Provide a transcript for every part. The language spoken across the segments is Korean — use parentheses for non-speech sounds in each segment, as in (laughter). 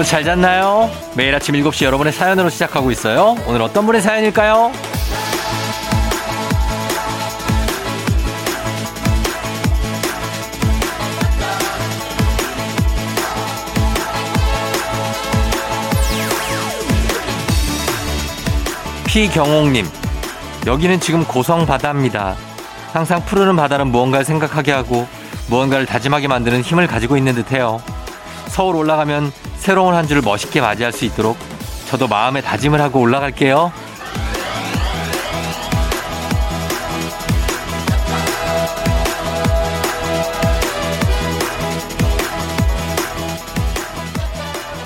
여러분 잘 잤나요? 매일 아침 7시 여러분의 사연으로 시작하고 있어요. 오늘 어떤 분의 사연일까요? 피경옥님, 여기는 지금 고성 바다입니다. 항상 푸르는 바다는 무언가를 생각하게 하고 무언가를 다짐하게 만드는 힘을 가지고 있는 듯해요. 서울 올라가면 새로운 한 주를 멋있게 맞이할 수 있도록 저도 마음에 다짐을 하고 올라갈게요.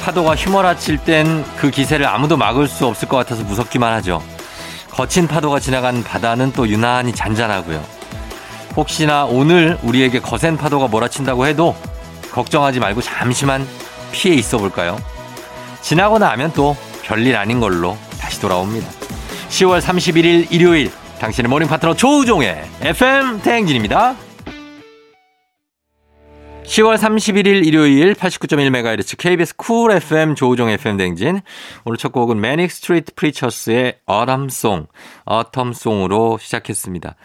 파도가 휘몰아칠 땐 그 기세를 아무도 막을 수 없을 것 같아서 무섭기만 하죠. 거친 파도가 지나간 바다는 또 유난히 잔잔하고요. 혹시나 오늘 우리에게 거센 파도가 몰아친다고 해도 걱정하지 말고 잠시만 피해 있어 볼까요? 지나고 나면 또 별일 아닌 걸로 다시 돌아옵니다. 10월 31일 일요일 당신의 morning 파트너 조우종의 FM 대행진입니다. 10월 31일 일요일 89.1MHz KBS Cool FM 조우종 FM 대행진. 오늘 첫 곡은 매닉 스트리트 프리처스의 Autumnsong, 어텀송으로 시작했습니다.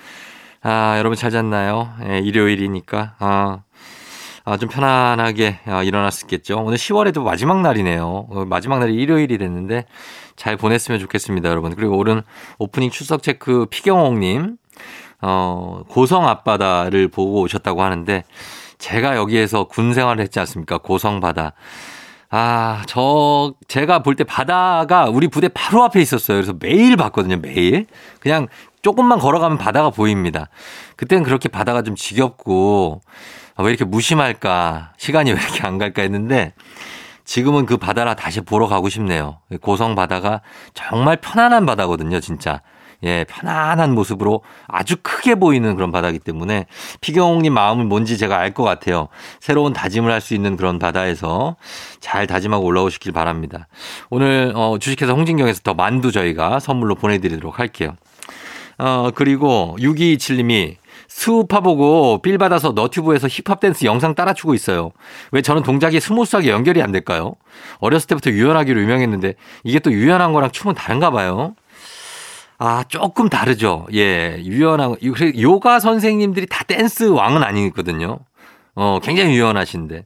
아, 여러분 잘 잤나요? 예, 일요일이니까. 아, 아, 좀 편안하게 아, 일어날 수 있겠죠. 오늘 10월에도 마지막 날이네요. 어, 마지막 날이 일요일이 됐는데 잘 보냈으면 좋겠습니다, 여러분. 그리고 오른 오프닝 출석 체크 피경옥님, 어, 고성 앞바다를 보고 오셨다고 하는데 제가 여기에서 군 생활을 했지 않습니까? 고성 바다. 아, 저, 제가 볼 때 바다가 우리 부대 바로 앞에 있었어요. 그래서 매일 봤거든요, 매일. 그냥 조금만 걸어가면 바다가 보입니다. 그때는 그렇게 바다가 좀 지겹고, 아, 왜 이렇게 무심할까? 시간이 왜 이렇게 안 갈까 했는데, 지금은 그 바다를 다시 보러 가고 싶네요. 고성 바다가 정말 편안한 바다거든요, 진짜. 예, 편안한 모습으로 아주 크게 보이는 그런 바다이기 때문에 피경옥님 마음은 뭔지 제가 알 것 같아요. 새로운 다짐을 할 수 있는 그런 바다에서 잘 다짐하고 올라오시길 바랍니다. 오늘 어, 주식회사 홍진경에서 더 만두 저희가 선물로 보내드리도록 할게요. 어, 그리고 6227님이 수우파 보고 feel 받아서 너튜브에서 힙합 댄스 영상 따라추고 있어요. 왜 저는 동작이 스무스하게 연결이 안 될까요? 어렸을 때부터 유연하기로 유명했는데 이게 또 유연한 거랑 춤은 다른가 봐요. 아, 조금 다르죠. 예, 유연하고, 요가 선생님들이 다 댄스 왕은 아니거든요. 어, 굉장히 유연하신데.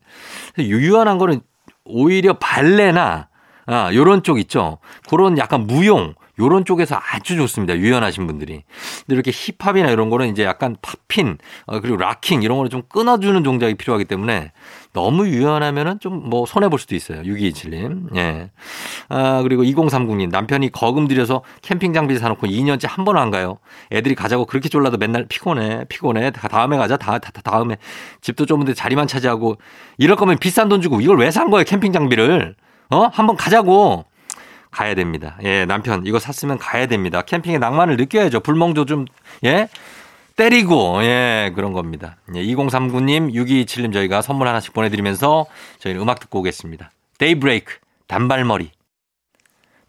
유연한 거는 오히려 발레나, 아, 요런 쪽 있죠. 그런 약간 무용, 요런 쪽에서 아주 좋습니다. 유연하신 분들이. 근데 이렇게 힙합이나 이런 거는 이제 약간 팝핀, 어, 그리고 락킹 이런 거를 좀 끊어주는 동작이 필요하기 때문에 너무 유연하면은 좀 뭐 손해 볼 수도 있어요. 6227님. 예. 아, 그리고 2030님. 남편이 거금 들여서 캠핑 장비 사놓고 2년째 한 번 안 가요. 애들이 가자고 그렇게 졸라도 맨날 피곤해, 피곤해. 다음에 가자. 다, 다, 다음에. 집도 좁은데 자리만 차지하고. 이럴 거면 비싼 돈 주고 이걸 왜 산 거예요? 캠핑 장비를. 어? 한번 가자고. 가야 됩니다. 예, 남편 이거 샀으면 가야 됩니다. 캠핑의 낭만을 느껴야죠. 불멍도 좀 예. 때리고 예 그런 겁니다. 예, 2039님 6227님 저희가 선물 하나씩 보내드리면서 저희는 음악 듣고 오겠습니다. 데이브레이크 단발머리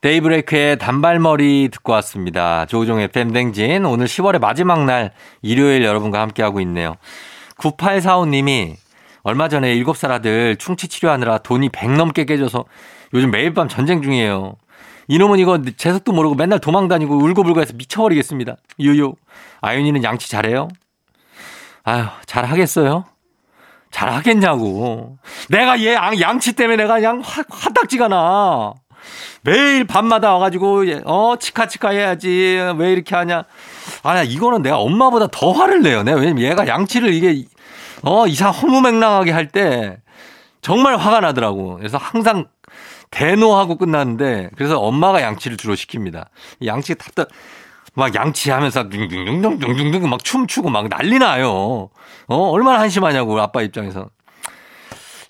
데이브레이크의 단발머리 듣고 왔습니다. 조우종의 FM 대행진 오늘 10월의 마지막 날 일요일 여러분과 함께하고 있네요. 9845님이 얼마 전에 7살 아들 충치 치료하느라 돈이 100 넘게 깨져서 요즘 매일 밤 전쟁 중이에요. 이놈은 이거 재석도 모르고 맨날 도망다니고 울고불고 해서 미쳐버리겠습니다. 유유. 아윤이는 양치 잘해요? 아유, 잘하겠어요? 잘하겠냐고. 내가 얘 양치 때문에 내가 그냥 화, 화딱지가 나. 매일 밤마다 와가지고, 어, 치카치카 해야지. 왜 이렇게 하냐. 아, 이거는 내가 엄마보다 더 화를 내요. 내가 왜냐면 얘가 양치를 이게, 어, 이상 허무맹랑하게 할 때 정말 화가 나더라고. 그래서 항상 대노하고 끝났는데 그래서 엄마가 양치를 주로 시킵니다. 양치 답답 막 양치하면서 둥둥둥둥둥둥 막 춤추고 막 난리 나요. 어 얼마나 한심하냐고 아빠 입장에서.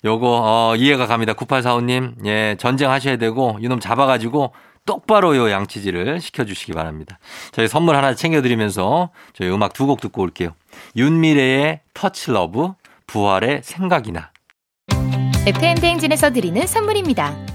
요거 어 이해가 갑니다. 9845님. 예, 전쟁하셔야 되고 이놈 잡아 가지고 똑바로 요 양치질을 시켜 주시기 바랍니다. 저희 선물 하나 챙겨 드리면서 저희 음악 두 곡 듣고 올게요. 윤미래의 Touch Love, 부활의 생각이나. FM 대행진에서 드리는 선물입니다.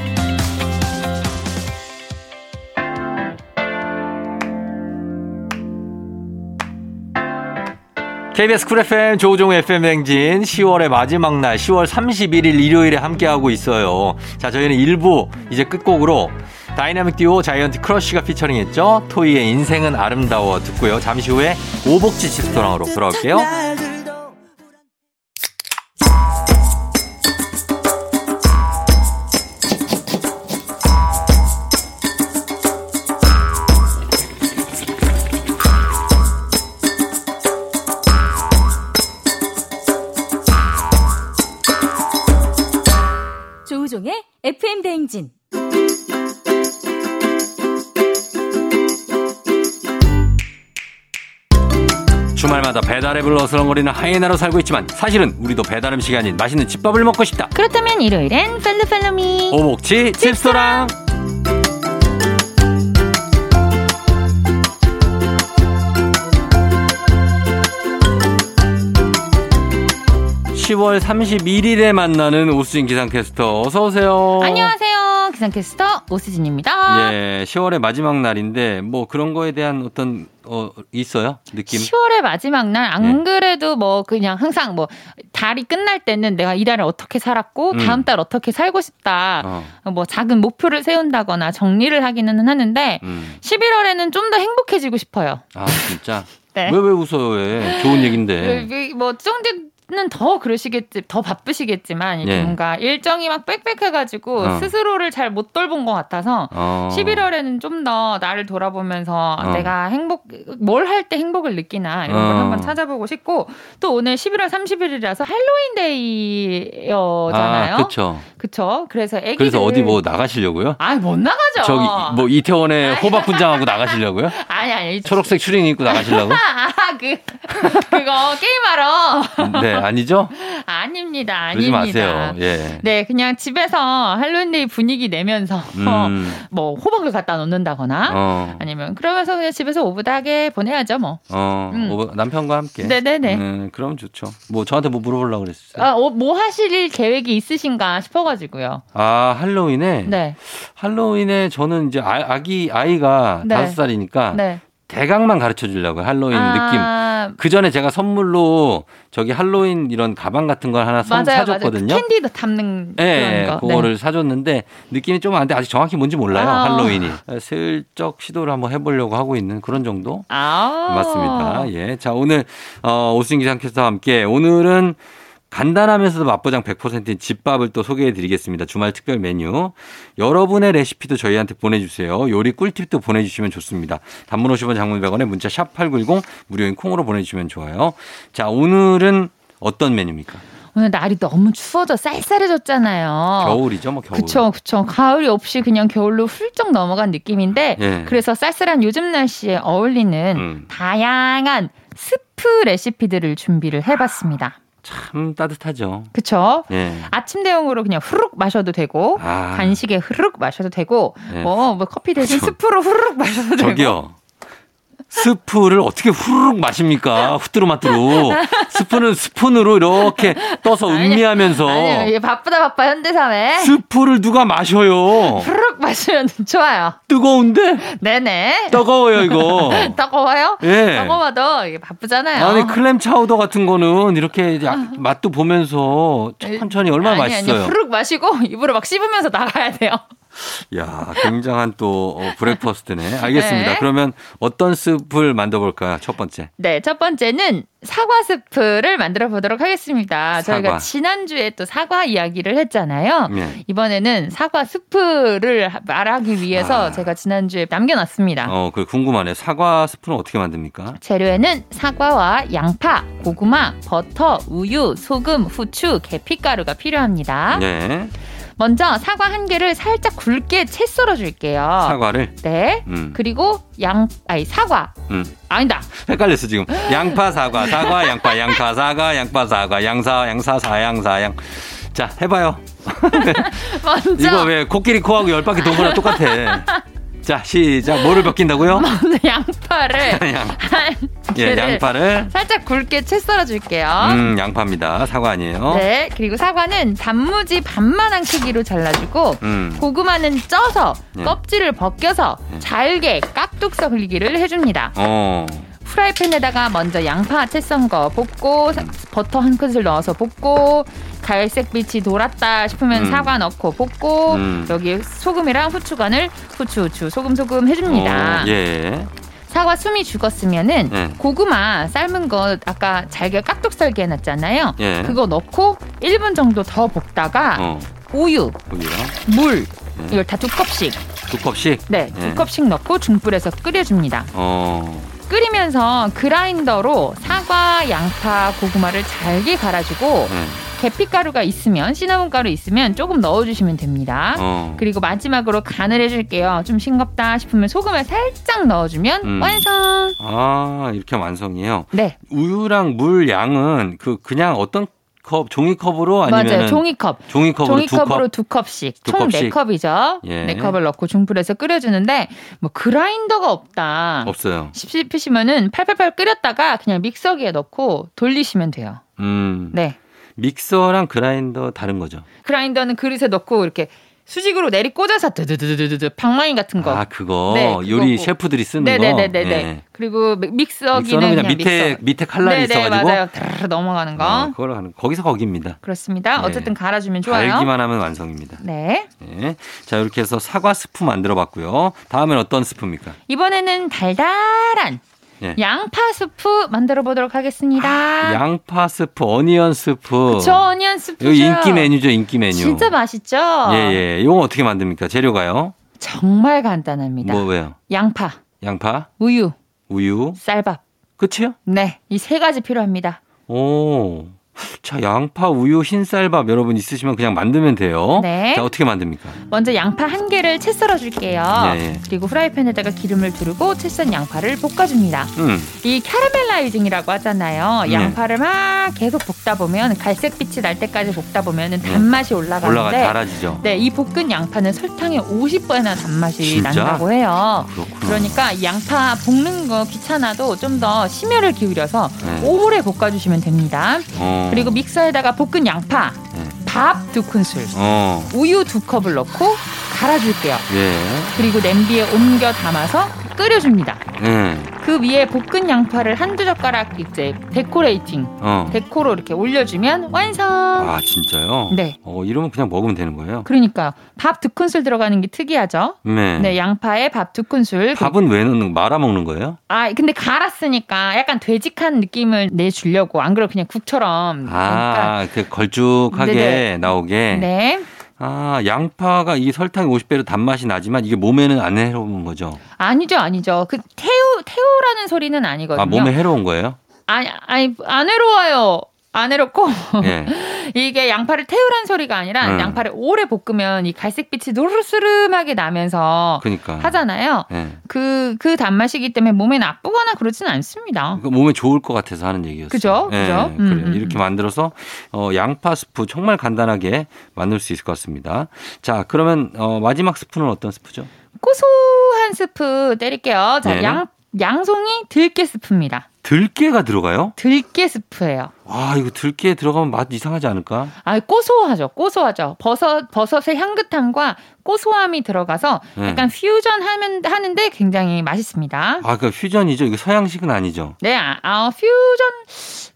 KBS 쿨 FM 조우종 FM 행진 10월의 마지막 날 10월 31일 일요일에 함께하고 있어요. 자, 저희는 일부 이제 끝곡으로 다이나믹 듀오 자이언티 크러쉬가 featuring했죠. 토이의 인생은 아름다워 듣고요. 잠시 후에 오복치스 스토랑으로 돌아올게요. 주말마다 배달앱을 어슬렁거리는 하이에나로 살고 있지만 사실은 우리도 배달 음식이 아닌 맛있는 집밥을 먹고 싶다. 그렇다면 일요일엔 펠루펠루미 오목치 칩스토랑. 10월 31일에 만나는 오수진 기상캐스터 어서 오세요. 안녕하세요. 기상캐스터 오수진입니다. 예, 10월의 마지막 날인데 뭐 그런 거에 대한 어떤 어 있어요? 느낌? 10월의 마지막 날안 네. 그래도 뭐 그냥 항상 뭐 달이 끝날 때는 내가 이 달을 어떻게 살았고 음. 다음 달 어떻게 살고 싶다. 어. 뭐 작은 목표를 세운다거나 정리를 하기는 하는데 음. 11월에는 좀 더 행복해지고 싶어요. 아, 진짜? (laughs) 네. 왜, 왜 웃어요? 왜? 좋은 얘기인데. 뭐, 쫑디 더 그러시겠지, 더 바쁘시겠지만, 이게 예. 뭔가 일정이 막 빽빽해가지고 어. 스스로를 잘 못 돌본 것 같아서, 어. 11월에는 좀 더 나를 돌아보면서 어. 내가 행복, 뭘 할 때 행복을 느끼나 이런 걸 어. 한번 찾아보고 싶고, 또 오늘 11월 30일이라서 할로윈데이였잖아요. 아, 그쵸. 그쵸. 그래서 애기 그래서 어디 뭐 나가시려고요? 아, 못 나가죠. 저기 뭐 이태원에 호박 분장하고 나가시려고요? (laughs) 아니, 아니. 초록색 추링 입고 나가시려고? (laughs) 아, 그, 그거 게임하러. 네, 아니죠? 아닙니다. 아닙니다. 마세요. 예. 네, 그냥 집에서 할로윈데이 분위기 내면서 음. (laughs) 뭐 호박을 갖다 놓는다거나 어. 아니면 그러면서 그냥 집에서 오붓하게 보내야죠, 뭐. 어, 음. 오브, 남편과 함께. 네네네. 음, 그럼 좋죠. 뭐 저한테 뭐 물어보려고 그랬어요? 아, 어, 뭐 하실 계획이 있으신가 싶어가지고 아, 할로윈에? 네. 할로윈에 저는 이제 아, 기 아이가 네. 다섯 네. 살이니까 네. 대강만 가르쳐 주려고 할로윈 아. 느낌. 그 전에 제가 선물로 저기 할로윈 이런 가방 같은 걸 하나 맞아요, 사줬거든요. 맞아요. 캔디도 담는 네, 그런 거. 그거를 네. 사줬는데 느낌이 좀 안 돼. 아직 정확히 뭔지 몰라요. 아. 할로윈이. 슬쩍 시도를 한번 해보려고 하고 있는 그런 정도. 아. 맞습니다. 예. 자 오늘 어, 오승 기상캐스터와 함께 오늘은 간단하면서도 맛보장 100%인 집밥을 또 소개해 드리겠습니다. 주말 특별 메뉴. 여러분의 레시피도 저희한테 보내주세요. 요리 꿀팁도 보내주시면 좋습니다. 단문 50원 장문 100원에 문자 샵 8910 무료인 콩으로 보내주시면 좋아요. 자, 오늘은 어떤 메뉴입니까? 오늘 날이 너무 추워져 쌀쌀해졌잖아요. 겨울이죠, 뭐 겨울. 그쵸, 그쵸. 가을이 없이 그냥 겨울로 훌쩍 넘어간 느낌인데, 예. 그래서 쌀쌀한 요즘 날씨에 어울리는 음. 다양한 스프 레시피들을 준비를 해봤습니다. 참 따뜻하죠. 그쵸? 예. 아침 대용으로 그냥 후룩 마셔도 되고 아. 간식에 후룩 마셔도 되고 예. 뭐, 뭐 커피 대신 저- 스프로 후룩 마셔도 되고 저기요. 스프를 어떻게 후루룩 마십니까? 후뚜루마뚜루. 스프는 스푼으로 이렇게 떠서 아니, 음미하면서 아니요 이게 바쁘다 바빠 현대사회 스프를 누가 마셔요? 후룩 마시면 좋아요 뜨거운데? 네네 뜨거워요, 이거. (laughs) 뜨거워요? 예. 뜨거워도 이게 바쁘잖아요 아니, 클램 차우더 같은 거는 이렇게 약- 맛도 보면서 천천히 얼마나 아니, 맛있어요. 아니, 후룩 마시고 (laughs) 입으로 막 씹으면서 나가야 돼요. 야, 굉장한 또 어, 브렉퍼스트네. 알겠습니다. 네. 그러면 어떤 스프를 만들어 볼까요? 첫 번째. 네, 첫 번째는 사과 스프를 만들어 보도록 하겠습니다. 사과. 저희가 지난주에 또 사과 이야기를 했잖아요. 예. 이번에는 사과 스프를 하- 말하기 위해서 아. 제가 지난주에 남겨놨습니다. 어, 그 궁금하네. 사과 스프는 어떻게 만듭니까? 재료에는 사과와 양파, 고구마, 버터, 우유, 소금, 후추, 계피가루가 필요합니다. 네. 먼저 사과 한 개를 살짝 굵게 채 썰어 줄게요. 사과를. 네. 음. 그리고 양 아니 사과 음. 아니다. 헷갈렸어 지금. 양파 사과 사과 양파 양파 사과 양파 사과 양사 양사 사양사 양. 자 해봐요. (laughs) 이거 왜 코끼리 코하고 열 바퀴 돈 거랑 똑같아. (laughs) 자 시작. 뭐를 벗긴다고요? (laughs) 먼저 양파를 (laughs) 양, 한 예, 양파를. 살짝 굵게 채 썰어 줄게요. 음 양파입니다. 사과 아니에요. 네. 그리고 사과는 단무지 반만한 크기로 잘라주고 음. 고구마는 쪄서 네. 껍질을 벗겨서 네. 잘게 깍둑 썰기를 해줍니다. 어. 프라이팬에다가 먼저 양파 채 썬 거 볶고 사- 버터 한 큰술 넣어서 볶고 갈색 빛이 돌았다 싶으면 음. 사과 넣고 볶고 음. 여기 소금이랑 후추 간을 후추 후추 소금 소금 해줍니다. 어, 예. 사과 숨이 죽었으면은 네. 고구마 삶은 거 아까 잘게 깍둑 썰게 해놨잖아요. 예. 그거 넣고 1분 정도 더 볶다가 어. 우유, 여기요. 물 네. 이걸 다 두 컵씩 두 컵씩. 네두 네. 컵씩 넣고 중불에서 끓여줍니다. 어. 끓이면서 그라인더로 사과, 양파, 고구마를 잘게 갈아주고 네. 계피가루가 있으면 시나몬 가루 있으면 조금 넣어주시면 됩니다. 어. 그리고 마지막으로 간을 해줄게요. 좀 싱겁다 싶으면 소금을 살짝 넣어주면 음. 완성. 아 이렇게 완성이에요. 네, 우유랑 물 양은 그 그냥 어떤 컵 종이컵으로 아니면 맞아요. 종이컵. 종이컵으로 두 종이컵으로 컵. 두 컵씩 두총네 컵씩. 컵이죠. 예. 네 컵을 넣고 중불에서 끓여주는데 뭐 그라인더가 없다. 없어요. 싶으시면은 팔팔팔 끓였다가 그냥 믹서기에 넣고 돌리시면 돼요. 음. 네. 믹서랑 그라인더 다른 거죠. 그라인더는 그릇에 넣고 이렇게 수직으로 내리 꽂아서 드드드드드드 방망이 같은 거. 아 그거 네, 요리 그거고. 셰프들이 쓰는 거. 네네네네네. 예. 그리고 믹- 믹서기는 믹서는 그냥 밑에 믹서. 밑에 칼날이 네네 있어가지고 맞아요. 드르르 넘어가는 거. 어, 그걸 하는 거기서 거기입니다. 그렇습니다. 네. 어쨌든 갈아주면 좋아요. 갈기만 하면 완성입니다. 네. 네. 자 이렇게 해서 사과 스프 만들어봤고요. 다음엔 어떤 스프입니까? 이번에는 달달한 예. 양파 스프 만들어 보도록 하겠습니다. 양파 스프, onion 스프. 그쵸, onion 스프죠. 이거 인기 메뉴죠, 인기 메뉴. 진짜 맛있죠? 예, 예. 이거 어떻게 만듭니까? 재료가요? 정말 간단합니다. 뭐 왜요? 양파, 양파, 우유, 우유, 쌀밥. 끝이요? 네, 이 세 가지 필요합니다. 오. 자, 양파, 우유, 흰쌀밥 여러분 있으시면 그냥 만들면 돼요. 네. 자, 어떻게 만듭니까? 먼저 양파 한 개를 채 썰어 줄게요. 예, 예. 그리고 프라이팬에다가 기름을 두르고 채 썬 양파를 볶아 줍니다. 음. 이 caramelizing이라고 하잖아요. 네. 양파를 막 계속 볶다 보면 갈색빛이 날 때까지 볶다 보면은 단맛이 올라가는데 올라가 달아지죠. 네, 이 볶은 양파는 설탕의 50배나 단맛이 진짜? 난다고 해요. 그렇구나. 그러니까 이 양파 볶는 거 귀찮아도 좀 더 심혈을 기울여서 네. 오래 볶아 주시면 됩니다. 어. 그리고 믹서에다가 볶은 양파, 네. 밥두 큰술, 어. 우유 두 컵을 넣고 갈아줄게요. 예. 그리고 냄비에 옮겨 담아서 끓여줍니다. 예. 그 위에 볶은 양파를 한두 젓가락 이제 데코레이팅, 어. 데코로 이렇게 올려주면 완성. 아, 진짜요? 네. 어, 이러면 그냥 먹으면 되는 거예요? 그러니까 밥 두 큰술 들어가는 게 특이하죠. 네. 네, 양파에 밥 두 큰술. 밥은 왜 넣는 말아 먹는 거예요? 아, 근데 갈았으니까 약간 되직한 느낌을 내주려고 안 그러면 그냥 국처럼. 아, 그 걸쭉하게 네네. 나오게. 네. 아, 양파가 이 설탕 50배로 단맛이 나지만 이게 몸에는 안 해로운 거죠. 아니죠, 아니죠. 그 태우 태우라는 소리는 아니거든요. 아, 몸에 해로운 거예요? 아니, 아니 안 해로워요. 안 해놓고 예. (laughs) 이게 양파를 태우란 소리가 아니라 음. 양파를 오래 볶으면 이 갈색빛이 노르스름하게 나면서 그러니까. 하잖아요. 예. 그, 그 단맛이기 때문에 몸에 나쁘거나 그러지는 않습니다. 그 몸에 좋을 것 같아서 하는 얘기였어요. 그죠? 예, 그죠? 음, 그래요. 음, 이렇게 음. 만들어서 어, 양파 스프 정말 간단하게 만들 수 있을 것 같습니다. 자, 그러면 어, 마지막 스프는 어떤 스프죠? 고소한 스프 때릴게요. 자, 네. 양, 양송이 들깨 스프입니다. 들깨가 들어가요? 들깨 스프예요. 와, 이거 들깨 들어가면 맛 이상하지 않을까? 아, 고소하죠. 고소하죠. 버섯, 버섯의 향긋함과 고소함이 들어가서 네. 약간 퓨전 하면, 하는데 굉장히 맛있습니다. 아, 그 퓨전이죠. 이거 서양식은 아니죠. 네, 아, 아, 퓨전,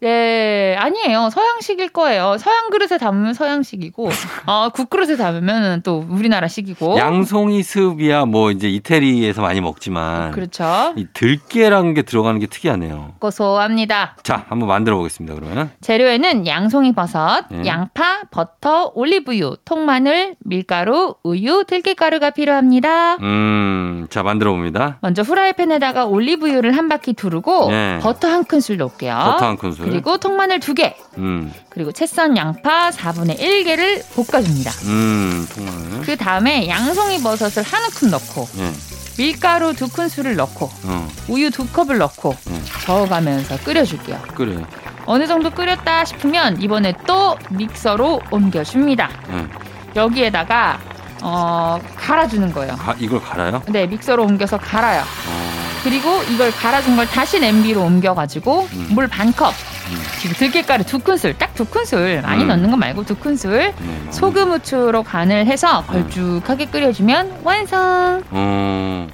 네, 아니에요. 서양식일 거예요. 서양 그릇에 담으면 서양식이고, (laughs) 어, 국그릇에 담으면 또 우리나라식이고. 양송이 습이야 뭐 이제 이태리에서 많이 먹지만 그렇죠. 이 들깨라는 게 들어가는 게 특이하네요. 고소합니다. 자, 한번 만들어 보겠습니다. 그러면. 재료에는 양송이 버섯, 네. 양파, 버터, 올리브유, 통마늘, 밀가루, 우유, 들깨가루가 필요합니다. 음, 자, 만들어 봅니다. 먼저 후라이팬에다가 올리브유를 한 바퀴 두르고 네. 버터 한 큰술 넣을게요. 버터 한 큰술. 그리고 통마늘 두 개, 음, 그리고 채썬 양파 4분의 1개를 볶아줍니다. 음, 정말. 그 다음에 양송이 버섯을 한 움큼 넣고 예, 밀가루 두 큰술을 넣고 어, 우유 두 컵을 넣고 예, 저어가면서 끓여줄게요. 그래. 어느 정도 끓였다 싶으면 이번에 또 믹서로 옮겨줍니다. 예. 여기에다가 어, 갈아주는 거예요. 가, 이걸 갈아요? 네, 믹서로 옮겨서 갈아요. 어, 그리고 이걸 갈아준 걸 다시 냄비로 옮겨가지고 음. 물반 컵, 음, 지금 들깨가루 두 큰술, 딱 두 큰술, 많이 음. 넣는 거 말고 두 큰술, 네, 소금, 후추로 간을 해서 걸쭉하게 끓여주면 완성. 어,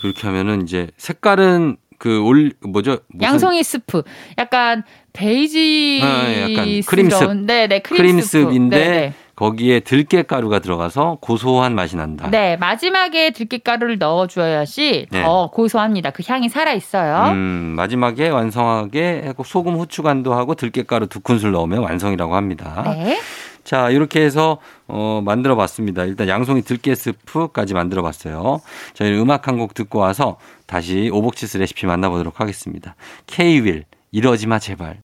그렇게 하면은 이제 색깔은 그 올, 뭐죠? 무슨 양송이 스프, 약간 베이지, 아, 약간 크림 스프. 네네 크림 스프. 크림 스프인데 네네. 거기에 들깨가루가 들어가서 고소한 맛이 난다. 네, 마지막에 들깨가루를 넣어줘야지 네. 더 고소합니다. 그 향이 살아 있어요. 음, 마지막에 완성하게 소금 후추 간도 하고 들깨가루 두 큰술 넣으면 완성이라고 합니다. 네. 자, 이렇게 해서 어, 만들어 봤습니다. 일단 양송이 들깨 스프까지 만들어 봤어요. 저희는 음악 한 곡 듣고 와서 다시 오복치스 레시피 만나보도록 하겠습니다. K-윌 이러지 마 제발.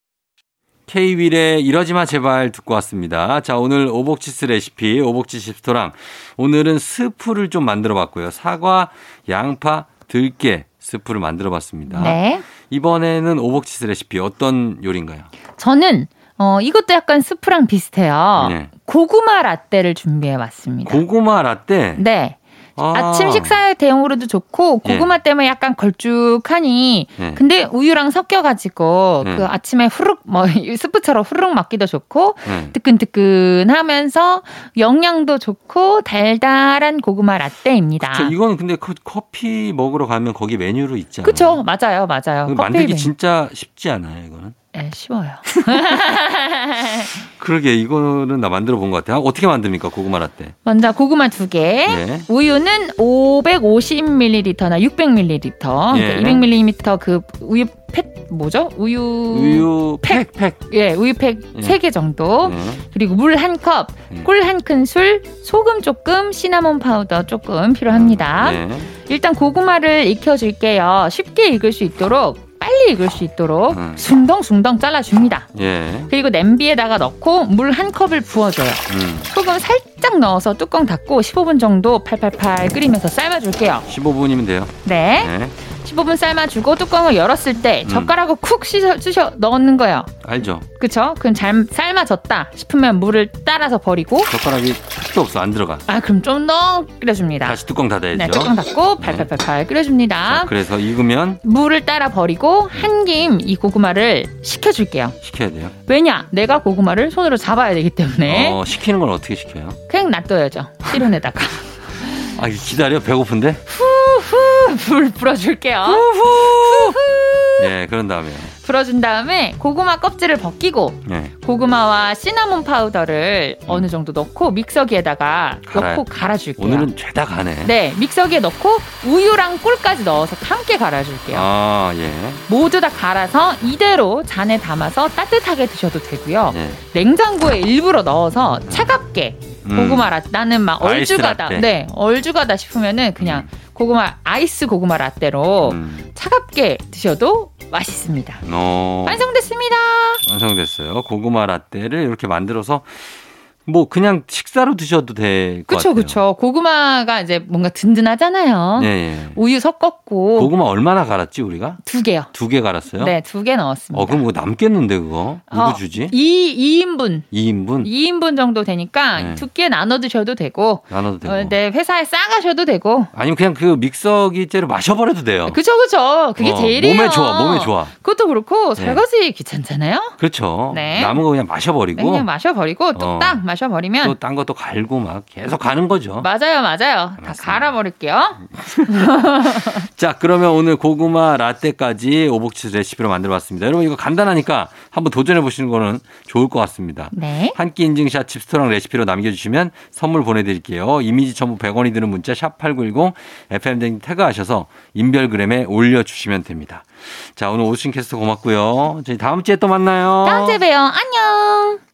K-윌의 이러지 마 제발 듣고 왔습니다. 자, 오늘 오복치스 레시피 오복치스 스토랑 오늘은 스프를 좀 만들어 봤고요. 사과, 양파, 들깨 스프를 만들어 봤습니다. 네. 이번에는 오복치스 레시피 어떤 요리인가요? 저는 어, 이것도 약간 스프랑 비슷해요. 네. 고구마 라떼를 준비해 왔습니다. 고구마 라떼. 네. 아. 아침 식사 대용으로도 좋고 고구마 때문에 약간 걸쭉하니 네. 근데 우유랑 섞여가지고 네. 그 아침에 후룩 뭐 (laughs) 스프처럼 후룩 먹기도 좋고 네. 뜨끈뜨끈하면서 영양도 좋고 달달한 고구마 라떼입니다. 저 이거는 근데 커- 커피 먹으러 가면 거기 메뉴로 있잖아요. 그쵸 맞아요 맞아요. 만들기 메뉴. 진짜 쉽지 않아요, 이거는. 네, 쉬워요. (laughs) 그러게 이거는 나 만들어 본 것 같아요. 아, 어떻게 만듭니까 고구마 라떼? 먼저 고구마 두 개, 네. 우유는 550ml나 600ml, 예. 그러니까 200ml 그 우유 팩 뭐죠? 우유 우유 팩 팩. 예 우유팩 예. 세개 정도, 네. 그리고 물 한 컵, 예. 꿀한 큰술, 소금 조금, 시나몬 파우더 조금 필요합니다. 네. 일단 고구마를 익혀 줄게요. 쉽게 익을 수 있도록 빨리 익을 수 있도록 음. 숭덩숭덩 잘라줍니다. 예. 그리고 냄비에다가 넣고 물 한 컵을 부어줘요. 음. 소금 살짝 넣어서 뚜껑 닫고 15분 정도 팔팔팔 끓이면서 삶아줄게요. 15분이면 돼요. 네. 네. 15분 삶아주고 뚜껑을 열었을 때 음. 젓가락으로 쿡 씻어, 쑤셔 넣는 거예요. 알죠? 그쵸? 그럼 잘 삶아졌다 싶으면 물을 따라서 버리고 젓가락이 택도 없어 안 들어가. 아 그럼 좀 더 끓여줍니다. 다시 뚜껑 닫아야죠. 네, 뚜껑 닫고 팔팔팔팔 끓여줍니다. 자, 그래서 익으면 물을 따라 버리고 한 김 이 고구마를 식혀줄게요. 식혀야 돼요. 왜냐? 내가 고구마를 손으로 잡아야 되기 때문에 어, 식히는 건 어떻게 식혀요? 그냥 놔둬야죠. 실온에다가 아, 기다려 배고픈데? 후 (laughs) 불 불어줄게요. 네, 그런 다음에요. 불어준 다음에 고구마 껍질을 벗기고 네. 고구마와 시나몬 파우더를 어느 정도 넣고 믹서기에다가 갈아요? 넣고 갈아줄게요. 오늘은 죄다 가네. 네, 믹서기에 넣고 우유랑 꿀까지 넣어서 함께 갈아줄게요. 아, 예. 모두 다 갈아서 이대로 잔에 담아서 따뜻하게 드셔도 되고요. 예. 냉장고에 일부러 넣어서 차갑게 음. 고구마 라떼 나는 막 얼죽하다. 네, 얼죽하다 싶으면은 그냥 고구마 아이스 고구마 라떼로 음. 차갑게 드셔도 맛있습니다. 어, 완성됐습니다. 완성됐어요. 고구마 라떼를 이렇게 만들어서 뭐 그냥 식사로 드셔도 될 것 같아요. 그쵸. 고구마가 이제 뭔가 든든하잖아요. 예, 예. 우유 섞었고 고구마 얼마나 갈았지 우리가? 두 개요. 두 개 갈았어요? 네, 두 개 넣었습니다. 어, 그럼 그거 남겠는데 그거? 누구 어, 주지? 2, 2인분. 2인분? 2인분 정도 되니까 네. 두개 나눠 드셔도 되고, 나눠도 되고. 어, 네, 회사에 싸가셔도 되고. 아니면 그냥 그 믹서기째로 마셔버려도 돼요. 그쵸, 그쵸. 그게 어, 제일이에요. 몸에 좋아, 몸에 좋아. 그것도 그렇고, 네. 설거지 귀찮잖아요? 그렇죠. 네. 남은 거 그냥 마셔버리고 네, 그냥 마셔버리고, 뚝딱 어. 마셔버리면. 또 딴 것도 갈고 막 계속 가는 거죠. 맞아요, 맞아요. 다 맞습니다. 갈아버릴게요. (laughs) 자, 그러면 오늘 고구마 라떼까지 오복치 레시피로 만들어봤습니다. 여러분 이거 간단하니까 한번 도전해 보시는 거는 좋을 것 같습니다. 네. 한 끼 인증샷 집스토랑 레시피로 남겨주시면 선물 보내드릴게요. 이미지 첨부 100원이 드는 문자 샵 8910 FM댕 태그하셔서 인별그램에 올려주시면 됩니다. 자, 오늘 오신 캐스터 고맙고요. 저희 다음 주에 또 만나요. 다음 주에 봬요. 안녕.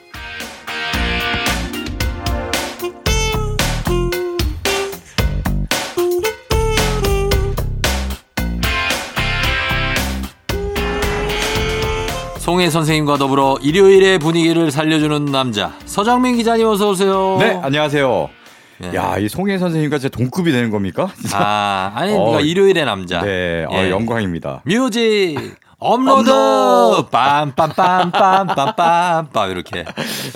송해 선생님과 더불어 일요일의 분위기를 살려주는 남자 서정민 기자님 어서 오세요. 네, 안녕하세요. 네. 야, 이 송해 선생님과 제 동급이 되는 겁니까? 아 아니 (laughs) 어, 그러니까 일요일의 남자. 네, 어, 예. 영광입니다. music upload! 빰빰빰빰빰빰빰 이렇게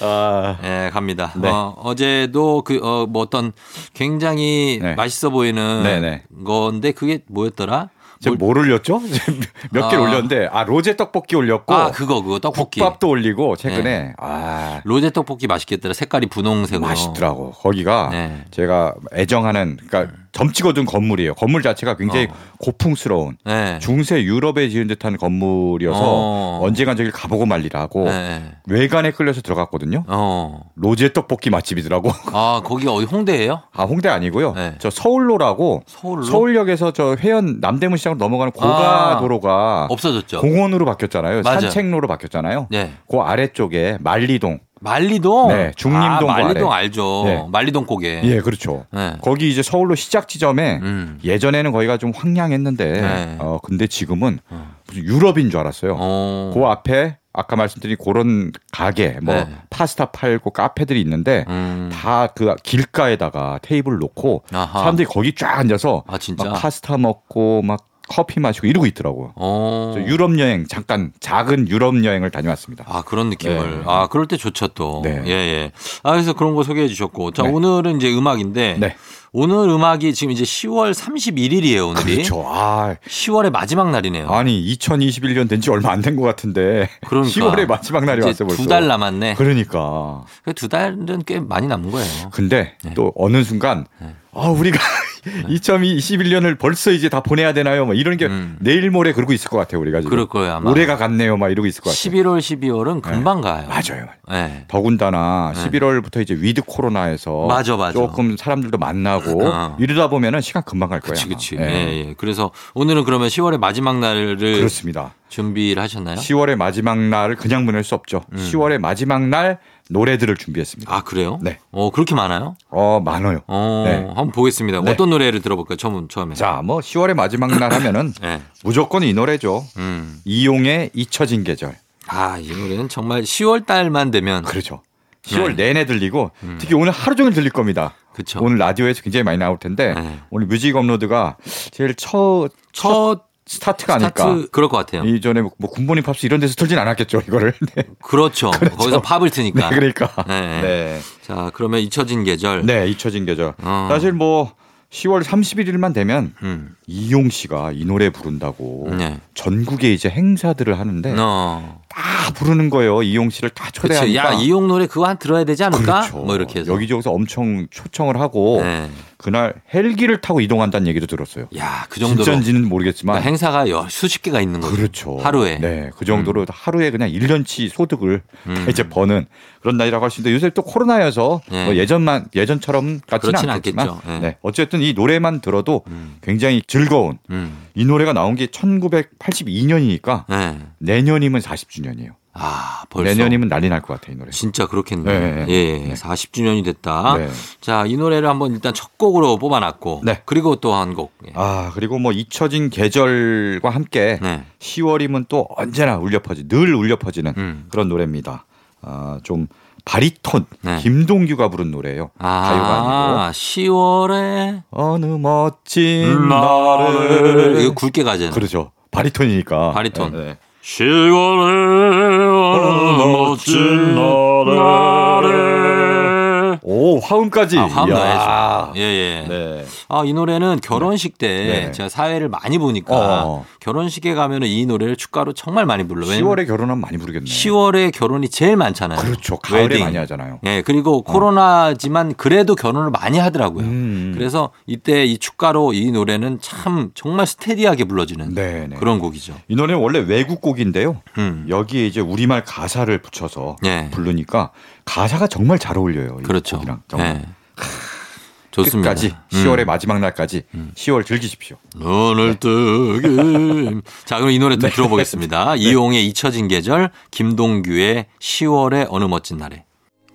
아, 예 갑니다. 네. 어, 어제도 그 어 뭐 어떤 굉장히 네. 맛있어 보이는 네네. 건데 그게 뭐였더라? 제가 뭘 올렸죠? (laughs) 몇 개를 아. 올렸는데, 아, 로제 떡볶이 올렸고, 아 그거 그거 떡볶이. 국밥도 올리고, 최근에, 아, 로제 떡볶이 맛있겠더라. 색깔이 분홍색으로. 맛있더라고. 거기가 네. 제가 애정하는, 그러니까 점 찍어둔 건물이에요. 건물 자체가 굉장히 어. 고풍스러운 네. 중세 유럽에 지은 듯한 건물이어서 어. 언젠가 저길 가보고 말리라고 네. 외관에 끌려서 들어갔거든요. 어. 로제 떡볶이 맛집이더라고. (laughs) 아 거기 어디 홍대예요? 아 홍대 아니고요. 네. 저 서울로라고 서울로? 서울역에서 저 회원 남대문 시장으로 넘어가는 아. 고가 도로가 없어졌죠. 공원으로 바뀌었잖아요. 맞아요. 산책로로 바뀌었잖아요. 네. 그 아래쪽에 말리동. 말리동. 네, 중림동 아, 말리동 아래. 알죠. 네. 말리동 고개. 예, 그렇죠. 네. 거기 이제 서울로 시작 지점에 음. 예전에는 거기가 좀 황량했는데 네. 어 근데 지금은 어. 무슨 유럽인 줄 알았어요. 어. 그 앞에 아까 말씀드린 그런 가게 뭐 네. 파스타 팔고 카페들이 있는데 음. 다그 길가에다가 테이블 놓고 아하. 사람들이 거기 쫙 앉아서 아 파스타 먹고 막 커피 마시고 이러고 있더라고요. 어. 저 유럽 여행 잠깐 작은 유럽 여행을 다녀왔습니다. 아 그런 느낌을 네. 아 그럴 때 좋죠 또 네. 예 예 아 그래서 그런 거 소개해 주셨고 자 네. 오늘은 이제 음악인데 네. 오늘 음악이 지금 이제 10월 31일이에요 오늘이 그렇죠. 아, 10월의 마지막 날이네요 아니 2021년 된 지 얼마 안 된 것 같은데 그러니까 10월의 마지막 날이 왔어 벌써. 두 달 남았네 그러니까. 그두 달은 꽤 많이 남은 거예요 근데 네. 또 어느 순간 네. 아 우리가 2021년을 벌써 이제 다 보내야 되나요? 막 이런 게 음. 내일 모레 그러고 있을 것 같아요 우리가 지금. 그럴 거예요 아마 올해가 갔네요, 막 이러고 있을 것 같아요. 11월 12월은 금방 가요 맞아요. 네. 더군다나 네. 11월부터 이제 with 코로나에서 맞아, 맞아. 조금 사람들도 만나고 어. 이러다 보면은 시간 금방 갈 거예요. 그치 아마. 그치 예. 예, 예. 그래서 오늘은 그러면 10월의 마지막 날을 그렇습니다. 준비를 하셨나요 10월의 마지막 날을 그냥 보낼 수 없죠. 음. 10월의 마지막 날 노래들을 준비했습니다. 아 그래요 네. 어 그렇게 많아요 어 많아요. 어 네. 한번 보겠습니다 네. 어떤 노래를 들어볼까요 처음 처음에 자, 뭐 10월의 마지막 날 하면은 (laughs) 네. 무조건 이 노래죠. 음. 이용의 잊혀진 계절. 아, 이 노래는 정말 10월 달만 되면 그렇죠. 10월 네. 내내 들리고 음. 특히 오늘 하루 종일 들릴 겁니다. 그쵸. 오늘 라디오에서 굉장히 많이 나올 텐데 네. 오늘 뮤직 업로드가 제일 첫, 첫첫 스타트가 아닐까. 스타트 그럴 것 같아요. 이전에 뭐 굿모닝 팝스 이런 데서 틀진 않았겠죠 이거를. (laughs) 네. 그렇죠. 거기서 팝을 트니까. 네, 그러니까. 네. 네. 자, 그러면 잊혀진 계절. 네, 잊혀진 계절. 어. 사실 뭐 10월 31일만 되면 음. 이용 씨가 이 노래 부른다고 네. 전국에 이제 행사들을 하는데 어. 다 부르는 거예요. 이용 씨를 다 그렇죠. 초대하니까. 야 이용 노래 그거 한 들어야 되지 않을까? 그렇죠. 뭐 이렇게 해서. 여기저기서 엄청 초청을 하고 네. 그날 헬기를 타고 이동한다는 얘기도 들었어요. 야, 그 정도로 진짜인지는 모르겠지만 그러니까 행사가 여- 수십 개가 있는 거죠. 그렇죠. 하루에. 네, 그 정도로 하루에 그냥 1년치 소득을 음. 이제 버는 그런 날이라고 할 수 있는데 요새 또 코로나여서 네. 뭐 예전만 예전처럼 같지는 않겠지만 않겠죠. 네. 네. 어쨌든 이 노래만 들어도 음. 굉장히 즐거운 음. 이 노래가 나온 게 1982년이니까 네. 내년이면 40주년이에요. 아, 벌써 내년이면 난리 날 것 같아 이 노래. 진짜 그렇겠네요. 네. 예, 네. 40주년이 됐다. 네. 자, 이 노래를 한번 일단 첫 곡으로 뽑아놨고, 네. 그리고 또 한 곡. 예. 아 그리고 뭐 잊혀진 계절과 함께 네. 10월이면 또 언제나 울려 퍼지 늘 울려 퍼지는 음. 그런 노래입니다. 아, 좀 바리톤 네. 김동규가 부른 노래예요. 가요가 아니고 아, 10월에 어느 멋진 날을 이거 굵게 가잖아요. 그렇죠. 바리톤이니까. 바리톤. 네, 네. 10월에 어느 멋진 날에 오 화음까지. 아, 화음. 넣어야죠. 예, 예. 네. 아, 이 노래는 결혼식 때 네. 제가 사회를 많이 보니까 어. 결혼식에 가면은 이 노래를 축가로 정말 많이 불러요. 왜냐면 10월에 결혼하면 많이 부르겠네. 10월에 결혼이 제일 많잖아요. 그렇죠. 가을에 웨딩. 많이 하잖아요. 예, 그리고 코로나지만 그래도 결혼을 많이 하더라고요. 음. 그래서 이때 이 축가로 이 노래는 참 정말 steady하게 불러지는 네, 네. 그런 곡이죠. 이 노래는 원래 외국 곡인데요. 음. 여기에 이제 우리말 가사를 붙여서 예. 부르니까 가사가 정말 잘 어울려요. 이 그렇죠. 곡이랑 정말. 예. 좋습니다. 끝까지 음. 10월의 마지막 날까지 10월 즐기십시오. 눈을 뜨기. (laughs) 자, 그럼 이 노래 또 들어보겠습니다. (laughs) 이용의 잊혀진 계절, 김동규의 10월의 어느 멋진 날에.